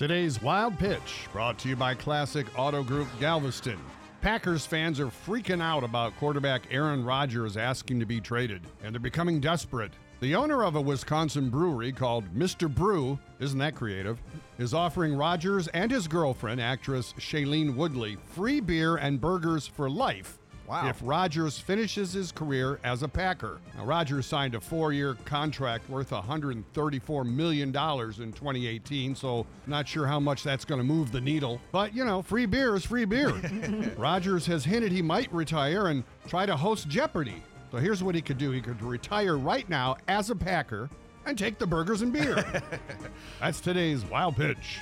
Today's Wild Pitch brought to you by Classic Auto Group Galveston. Packers fans are freaking out about quarterback Aaron Rodgers asking to be traded, and they're becoming desperate. The owner of a Wisconsin brewery called Mr. Brew, isn't that creative, is offering Rodgers and his girlfriend, actress Shailene Woodley, free beer and burgers for life Wow. if Rodgers finishes his career as a Packer. Now, Rodgers signed a four year contract worth $134 million in 2018, so not sure how much that's going to move the needle. But, you know, free beer is free beer. Rodgers has hinted he might retire and try to host Jeopardy. So here's what he could do he could retire right now as a Packer and take the burgers and beer. that's today's Wild Pitch.